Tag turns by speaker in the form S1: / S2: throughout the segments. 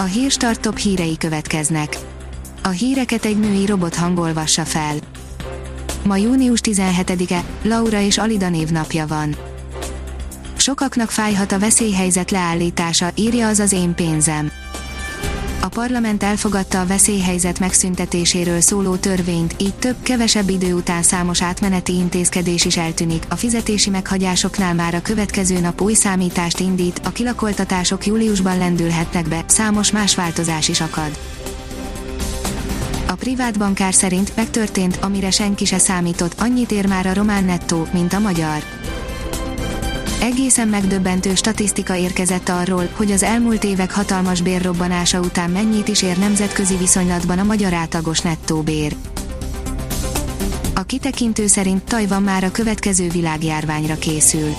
S1: A hírstart top hírei következnek. A híreket egy női robot hangolvassa fel. Ma június 17-e, Laura és Alida névnapja van. Sokaknak fájhat a veszélyhelyzet leállítása, írja az az én pénzem. Parlament elfogadta a veszélyhelyzet megszüntetéséről szóló törvényt, így több, kevesebb idő után számos átmeneti intézkedés is eltűnik, a fizetési meghagyásoknál már a következő nap új számítást indít, a kilakoltatások júliusban lendülhetnek be, számos más változás is akad. A privát bankár szerint megtörtént, amire senki se számított, annyit ér már a román nettó, mint a magyar. Egészen megdöbbentő statisztika érkezett arról, hogy az elmúlt évek hatalmas bérrobbanása után mennyit is ér nemzetközi viszonylatban a magyar átlagos nettó bér. A kitekintő szerint Tajvan már a következő világjárványra készül.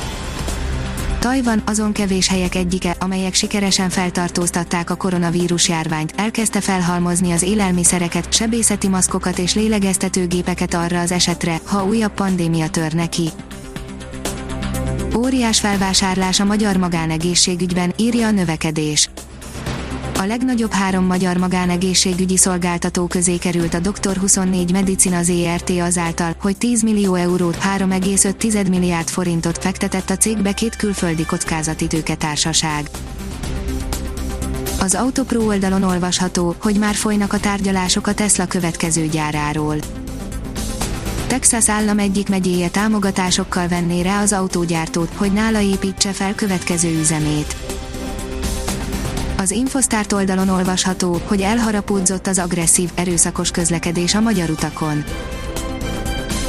S1: Tajvan azon kevés helyek egyike, amelyek sikeresen feltartóztatták a koronavírus járványt, elkezdte felhalmozni az élelmiszereket, sebészeti maszkokat és lélegeztetőgépeket arra az esetre, ha újabb pandémia törne ki. Óriás felvásárlás a magyar magánegészségügyben, írja a növekedés. A legnagyobb három magyar magánegészségügyi szolgáltató közé került a Dr. 24 Medicina ZRT azáltal, hogy 10 millió eurót 3,5 milliárd forintot fektetett a cégbe két külföldi kockázati tőketársaság. Az Autopro oldalon olvasható, hogy már folynak a tárgyalások a Tesla következő gyáráról. Texas állam egyik megyéje támogatásokkal venné rá az autógyártót, hogy nála építse fel következő üzemét. Az Infosztárt oldalon olvasható, hogy elharapódzott az agresszív, erőszakos közlekedés a magyar utakon.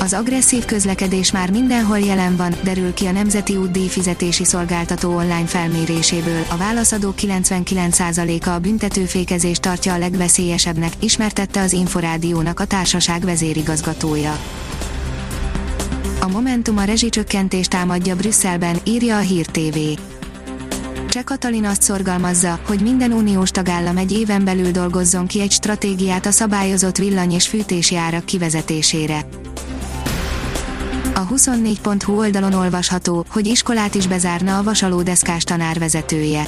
S1: Az agresszív közlekedés már mindenhol jelen van, derül ki a Nemzeti Útdíj fizetési szolgáltató online felméréséből. A válaszadók 99%-a a büntetőfékezést tartja a legveszélyesebbnek, ismertette az Inforádiónak a társaság vezérigazgatója. A Momentum a rezsicsökkentést támadja Brüsszelben, írja a Hír TV. Cseh Katalin azt szorgalmazza, hogy minden uniós tagállam egy éven belül dolgozzon ki egy stratégiát a szabályozott villany- és fűtési árak kivezetésére. A 24.hu oldalon olvasható, hogy iskolát is bezárna a vasalódeszkás tanárvezetője.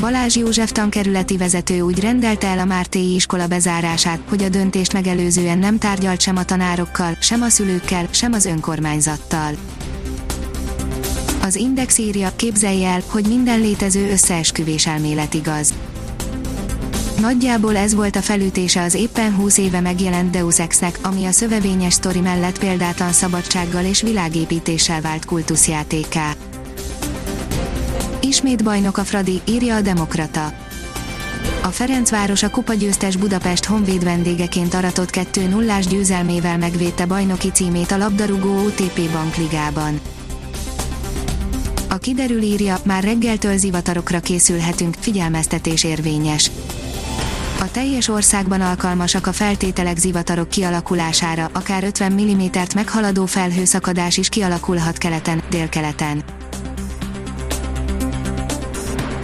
S1: Balázs József tankerületi vezető úgy rendelte el a Mártéi iskola bezárását, hogy a döntést megelőzően nem tárgyalt sem a tanárokkal, sem a szülőkkel, sem az önkormányzattal. Az Index írja, képzelje el, hogy minden létező összeesküvés elmélet igaz. Nagyjából ez volt a felütése az éppen 20 éve megjelent Deus Ex-nek, ami a szövevényes sztori mellett példátlan szabadsággal és világépítéssel vált kultuszjátéká. Ismét bajnok a Fradi, írja a Demokrata. A Ferencváros a kupagyőztes Budapest Honvéd vendégeként aratott 2-0-ás győzelmével megvédte bajnoki címét a labdarúgó OTP Bankligában. A kiderül írja, már reggeltől zivatarokra készülhetünk, figyelmeztetés érvényes. A teljes országban alkalmasak a feltételek zivatarok kialakulására, akár 50 mm-t meghaladó felhőszakadás is kialakulhat keleten, délkeleten.